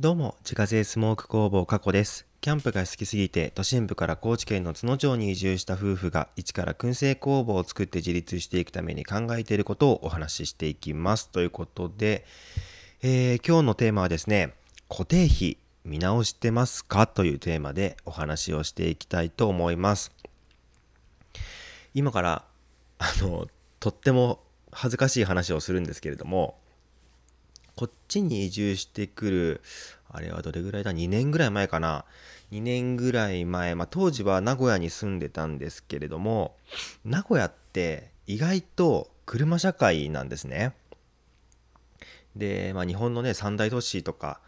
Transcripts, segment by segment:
どうも、自家製スモーク工房加古です。キャンプが好きすぎて、都心部から高知県の津野町に移住した夫婦が、一から燻製工房を作って自立していくために考えていることをお話ししていきます。ということで、えー今日のテーマはですね、固定費見直してますか？というテーマでお話をしていきたいと思います。今から、あの、とっても恥ずかしい話をするんですけれども、こっちに移住してくる、あれはどれぐらいだ ?2 年ぐらい前かな。2年ぐらい前、まあ、当時は名古屋に住んでたんですけれども、名古屋って意外と車社会なんですね。で、まあ、日本のね、三大都市とか、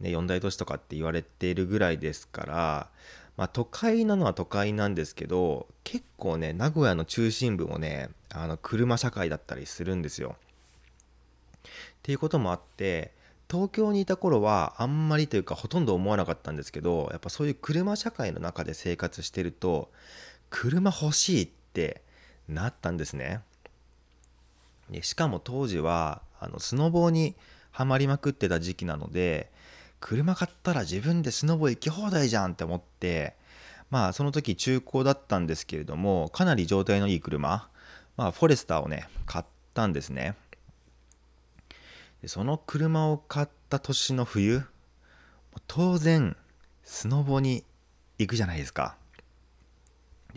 ね、四大都市とかって言われているぐらいですから、まあ、都会なのは都会なんですけど、結構ね、名古屋の中心部もね、あの車社会だったりするんですよ。っていうこともあって東京にいた頃はあんまりというかほとんど思わなかったんですけどやっぱそういう車社会の中で生活してると車欲しいってなったんですね。でしかも当時はあのスノボーにはまりまくってた時期なので車買ったら自分でスノボ行き放題じゃんって思ってまあその時中古だったんですけれどもかなり状態のいい車まあフォレスターをね買ったんですね。でその車を買った年の冬当然スノボに行くじゃないですか。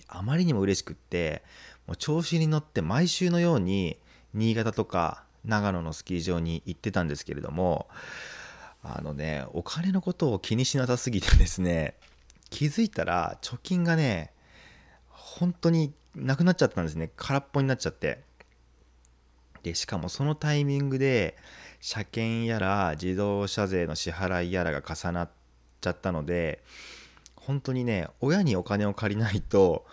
あまりにも嬉しくってもう調子に乗って毎週のように新潟とか長野のスキー場に行ってたんですけれどもあのねお金のことを気にしなさすぎてですね気づいたら貯金がね本当になくなっちゃったんですね。空っぽになっちゃって。でしかもそのタイミングで車検やら自動車税の支払いやらが重なっちゃったので本当にね親にお金を借りないと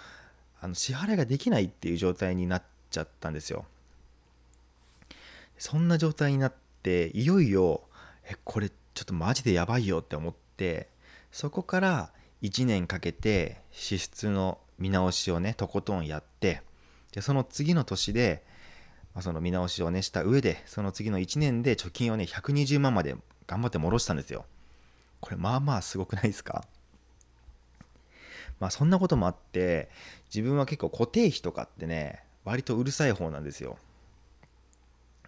あの支払いができないっていう状態になっちゃったんですよ。そんな状態になっていよいよえこれちょっとマジでやばいよって思ってそこから1年かけて支出の見直しをねとことんやってでその次の年でまあ、その見直しをねした上でその次の1年で貯金をね120万まで頑張って戻したんですよ。これまあまあすごくないですか？まあそんなこともあって自分は結構固定費とかってね割とうるさい方なんですよ、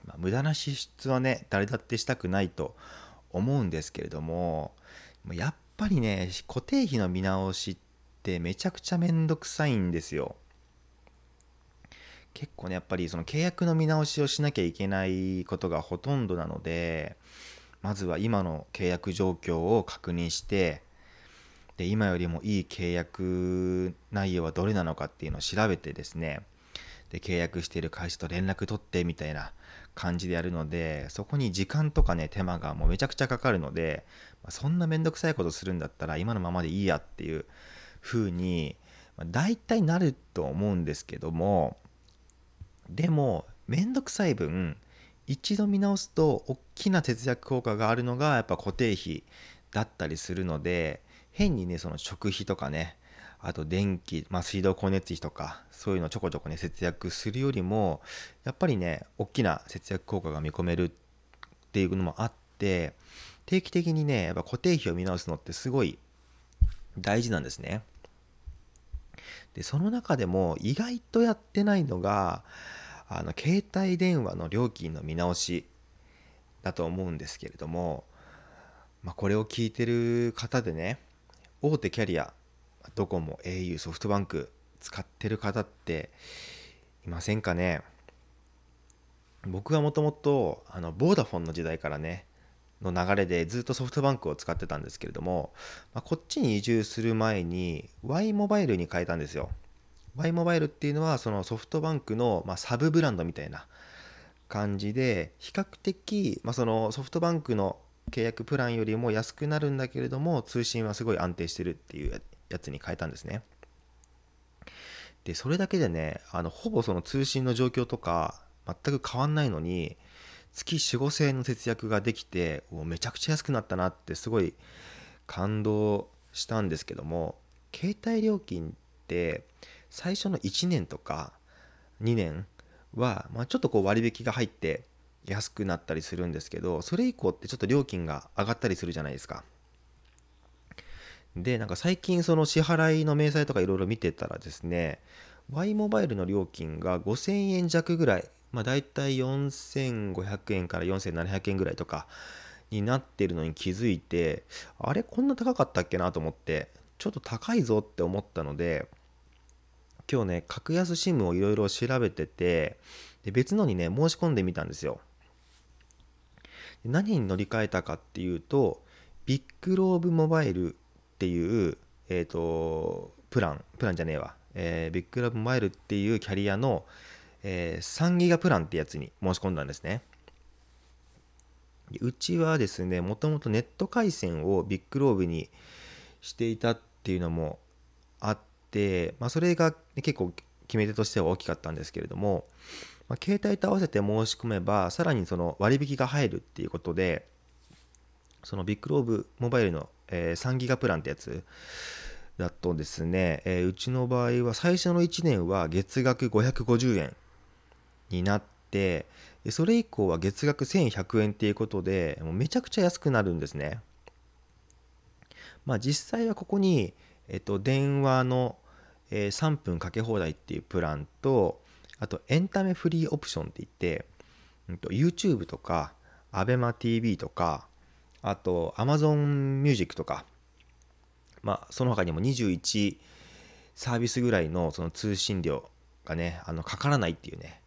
まあ、無駄な支出はね誰だってしたくないと思うんですけれどもやっぱりね固定費の見直しってめちゃくちゃめんどくさいんですよ。結構ねやっぱりその契約の見直しをしなきゃいけないことがほとんどなのでまずは今の契約状況を確認してで今よりもいい契約内容はどれなのかっていうのを調べてですねで契約している会社と連絡取ってみたいな感じでやるのでそこに時間とかね手間がもうめちゃくちゃかかるので、ま、そんなめんどくさいことするんだったら今のままでいいやっていう風に、まあ、大体なると思うんですけどもでもめんどくさい分一度見直すと大きな節約効果があるのがやっぱ固定費だったりするので変にねその食費とかねあと電気、まあ、水道光熱費とかそういうのちょこちょこね節約するよりもやっぱりね大きな節約効果が見込めるっていうのもあって定期的にねやっぱ固定費を見直すのってすごい大事なんですね。でその中でも意外とやってないのがあの携帯電話の料金の見直しだと思うんですけれども、まあ、これを聞いてる方でね大手キャリアドコモ au ソフトバンク使ってる方っていませんかね？僕はもともとあのボーダフォンの時代からねの流れでずっとソフトバンクを使ってたんですけれども、まあ、こっちに移住する前に Y モバイルに変えたんですよ。Y モバイルっていうのはそのソフトバンクの、まあ、サブブランドみたいな感じで比較的、まあ、そのソフトバンクの契約プランよりも安くなるんだけれども通信はすごい安定してるっていうやつに変えたんですね。でそれだけでねあのほぼその通信の状況とか全く変わんないのに月4 5千円の節約ができてめちゃくちゃ安くなったなってすごい感動したんですけども携帯料金って最初の1年とか2年は、まあ、ちょっとこう割引が入って安くなったりするんですけどそれ以降ってちょっと料金が上がったりするじゃないですか。でなんか最近その支払いの明細とかいろいろ見てたらですね Y モバイルの料金が5000円弱ぐらいまあ大体4500円から4700円ぐらいとかになってるのに気づいてあれこんな高かったっけなと思ってちょっと高いぞって思ったので今日ね格安 SIM をいろいろ調べててで別のにね申し込んでみたんですよ。何に乗り換えたかっていうとビッグローブモバイルっていうえっ、ー、とプランプランじゃねえわ、えー、ビッグローブモバイルっていうキャリアの、えー、3ギガプランってやつに申し込んだんですね。うちはですねもともとネット回線をビッグローブにしていたっていうのもあって、まあ、それが結構決め手としては大きかったんですけれども、まあ、携帯と合わせて申し込めばさらにその割引が入るっていうことでそのビッグローブモバイルの、えー、3ギガプランってやつだとですね、えー、うちの場合は最初の1年は月額550円になってそれ以降は月額1100円っていうことでもうめちゃくちゃ安くなるんですね。まあ実際はここに、えっと、電話の、えー、3分かけ放題っていうプランとあとエンタメフリーオプションって言って、うんと、YouTube とか ABEMATV とかあと Amazon Music とかまあその他にも21サービスぐらいのその通信料がねあのかからないっていうね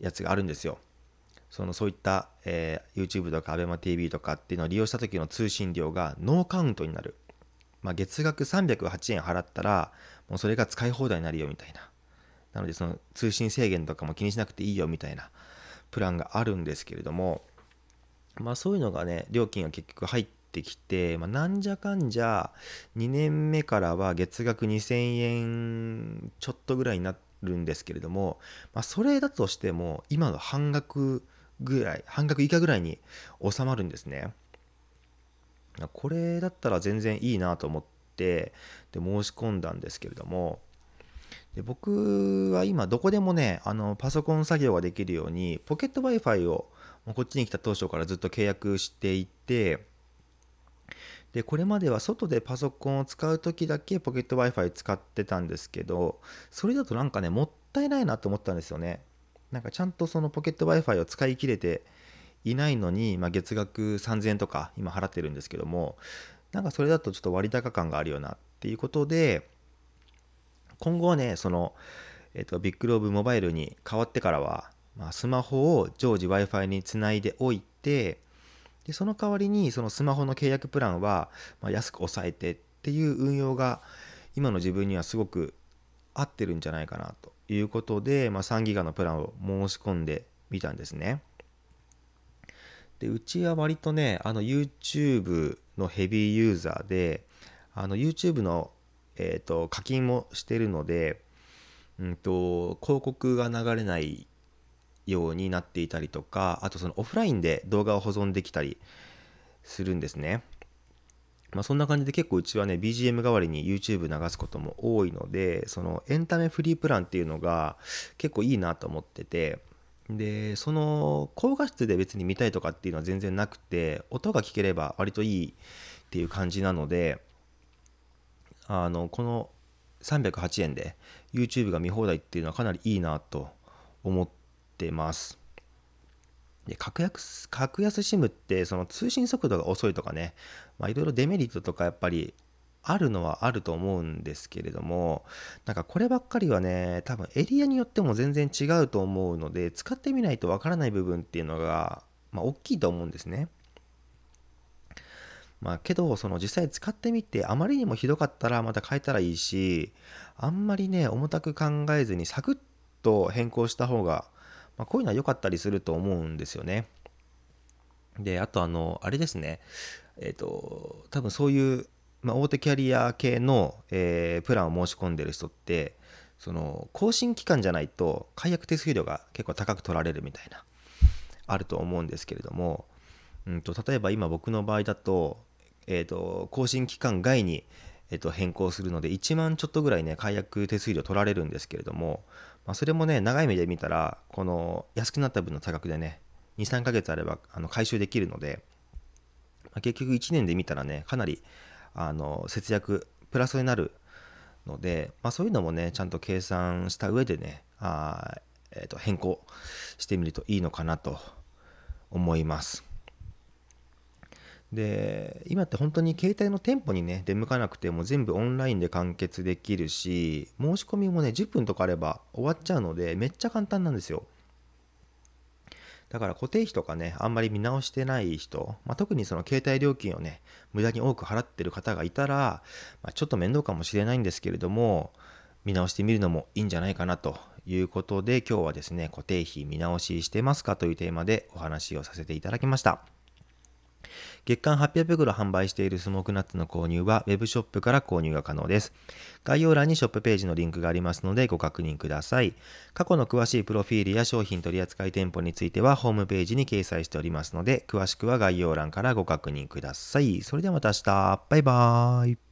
やつがあるんですよ。そのそういった、えー、YouTube とか ABEMATV とかっていうのを利用した時の通信料がノーカウントになる。まあ、月額308円払ったらもうそれが使い放題になるよみたいな。なのでその通信制限とかも気にしなくていいよみたいなプランがあるんですけれども、まあそういうのがね、料金が結局入ってきて、まあ、なんじゃかんじゃ2年目からは月額2000円ちょっとぐらいにな、るんですけれども、まあ、それだとしても今の半額ぐらい半額以下ぐらいに収まるんですね。これだったら全然いいなと思ってで申し込んだんですけれどもで僕は今どこでもねあのパソコン作業ができるようにポケット Wi-Fi をこっちに来た当初からずっと契約していてでこれまでは外でパソコンを使う時だけポケット Wi-Fi 使ってたんですけどそれだとなんかねもったいないなと思ったんですよね。なんかちゃんとそのポケット Wi-Fi を使い切れていないのに、まあ、月額3000円とか今払ってるんですけどもなんかそれだとちょっと割高感があるよなっていうことで今後はねその、えっと、ビッグローブモバイルに変わってからは、まあ、スマホを常時 Wi-Fi につないでおいてでその代わりにそのスマホの契約プランはま安く抑えてっていう運用が今の自分にはすごく合ってるんじゃないかなということで、まあ、3ギガのプランを申し込んでみたんですね。でうちは割とねあの YouTube のヘビーユーザーであの YouTube の、えーと、課金もしてるので、うんと広告が流れないようになっていたりとかあとそのオフラインで動画を保存できたりするんですね。まあ、そんな感じで結構うちはね BGM 代わりに YouTube 流すことも多いのでそのエンタメフリープランっていうのが結構いいなと思っててでその高画質で別に見たいとかっていうのは全然なくて音が聞ければ割といいっていう感じなのであのこの308円で YouTube が見放題っていうのはかなりいいなと思っててます。で格安格安 SIM ってその通信速度が遅いとかねいろいろデメリットとかやっぱりあるのはあると思うんですけれどもなんかこればっかりはね多分エリアによっても全然違うと思うので使ってみないとわからない部分っていうのが、まあ、大きいと思うんですね。まあけどその実際使ってみてあまりにもひどかったらまた変えたらいいしあんまりね重たく考えずにサクッと変更した方がまあ、こういうのは良かったりすると思うんですよね。で、あとあの、あれですね、えっ、ー、と、多分そういう、まあ、大手キャリア系の、えー、プランを申し込んでる人って、その更新期間じゃないと解約手数料が結構高く取られるみたいなあると思うんですけれども、うんと、例えば今僕の場合だと,、えーと、更新期間外に、えーと変更するので1万ちょっとぐらいね解約手数料取られるんですけれども、まあ、それもね長い目で見たらこの安くなった分の差額でね23ヶ月あればあの回収できるので、まあ、結局1年で見たらねかなりあの節約プラスになるので、まあ、そういうのもねちゃんと計算した上でねあ、えー、と変更してみるといいのかなと思います。で今って本当に携帯の店舗にね出向かなくても全部オンラインで完結できるし申し込みもね10分とかあれば終わっちゃうのでめっちゃ簡単なんですよだから固定費とかねあんまり見直してない人、まあ、特にその携帯料金をね無駄に多く払ってる方がいたら、まあ、ちょっと面倒かもしれないんですけれども見直してみるのもいいんじゃないかなということで今日はですね固定費見直ししてますかというテーマでお話をさせていただきました。月間800袋販売しているスモークナッツの購入は Web ショップから購入が可能です。概要欄にショップページのリンクがありますのでご確認ください。過去の詳しいプロフィールや商品取扱店舗についてはホームページに掲載しておりますので詳しくは概要欄からご確認ください。それではまた明日。バイバーイ。